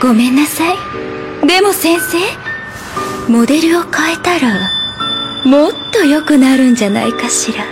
ごめんなさい。でも先生モデルを変えたらもっと良くなるんじゃないかしら。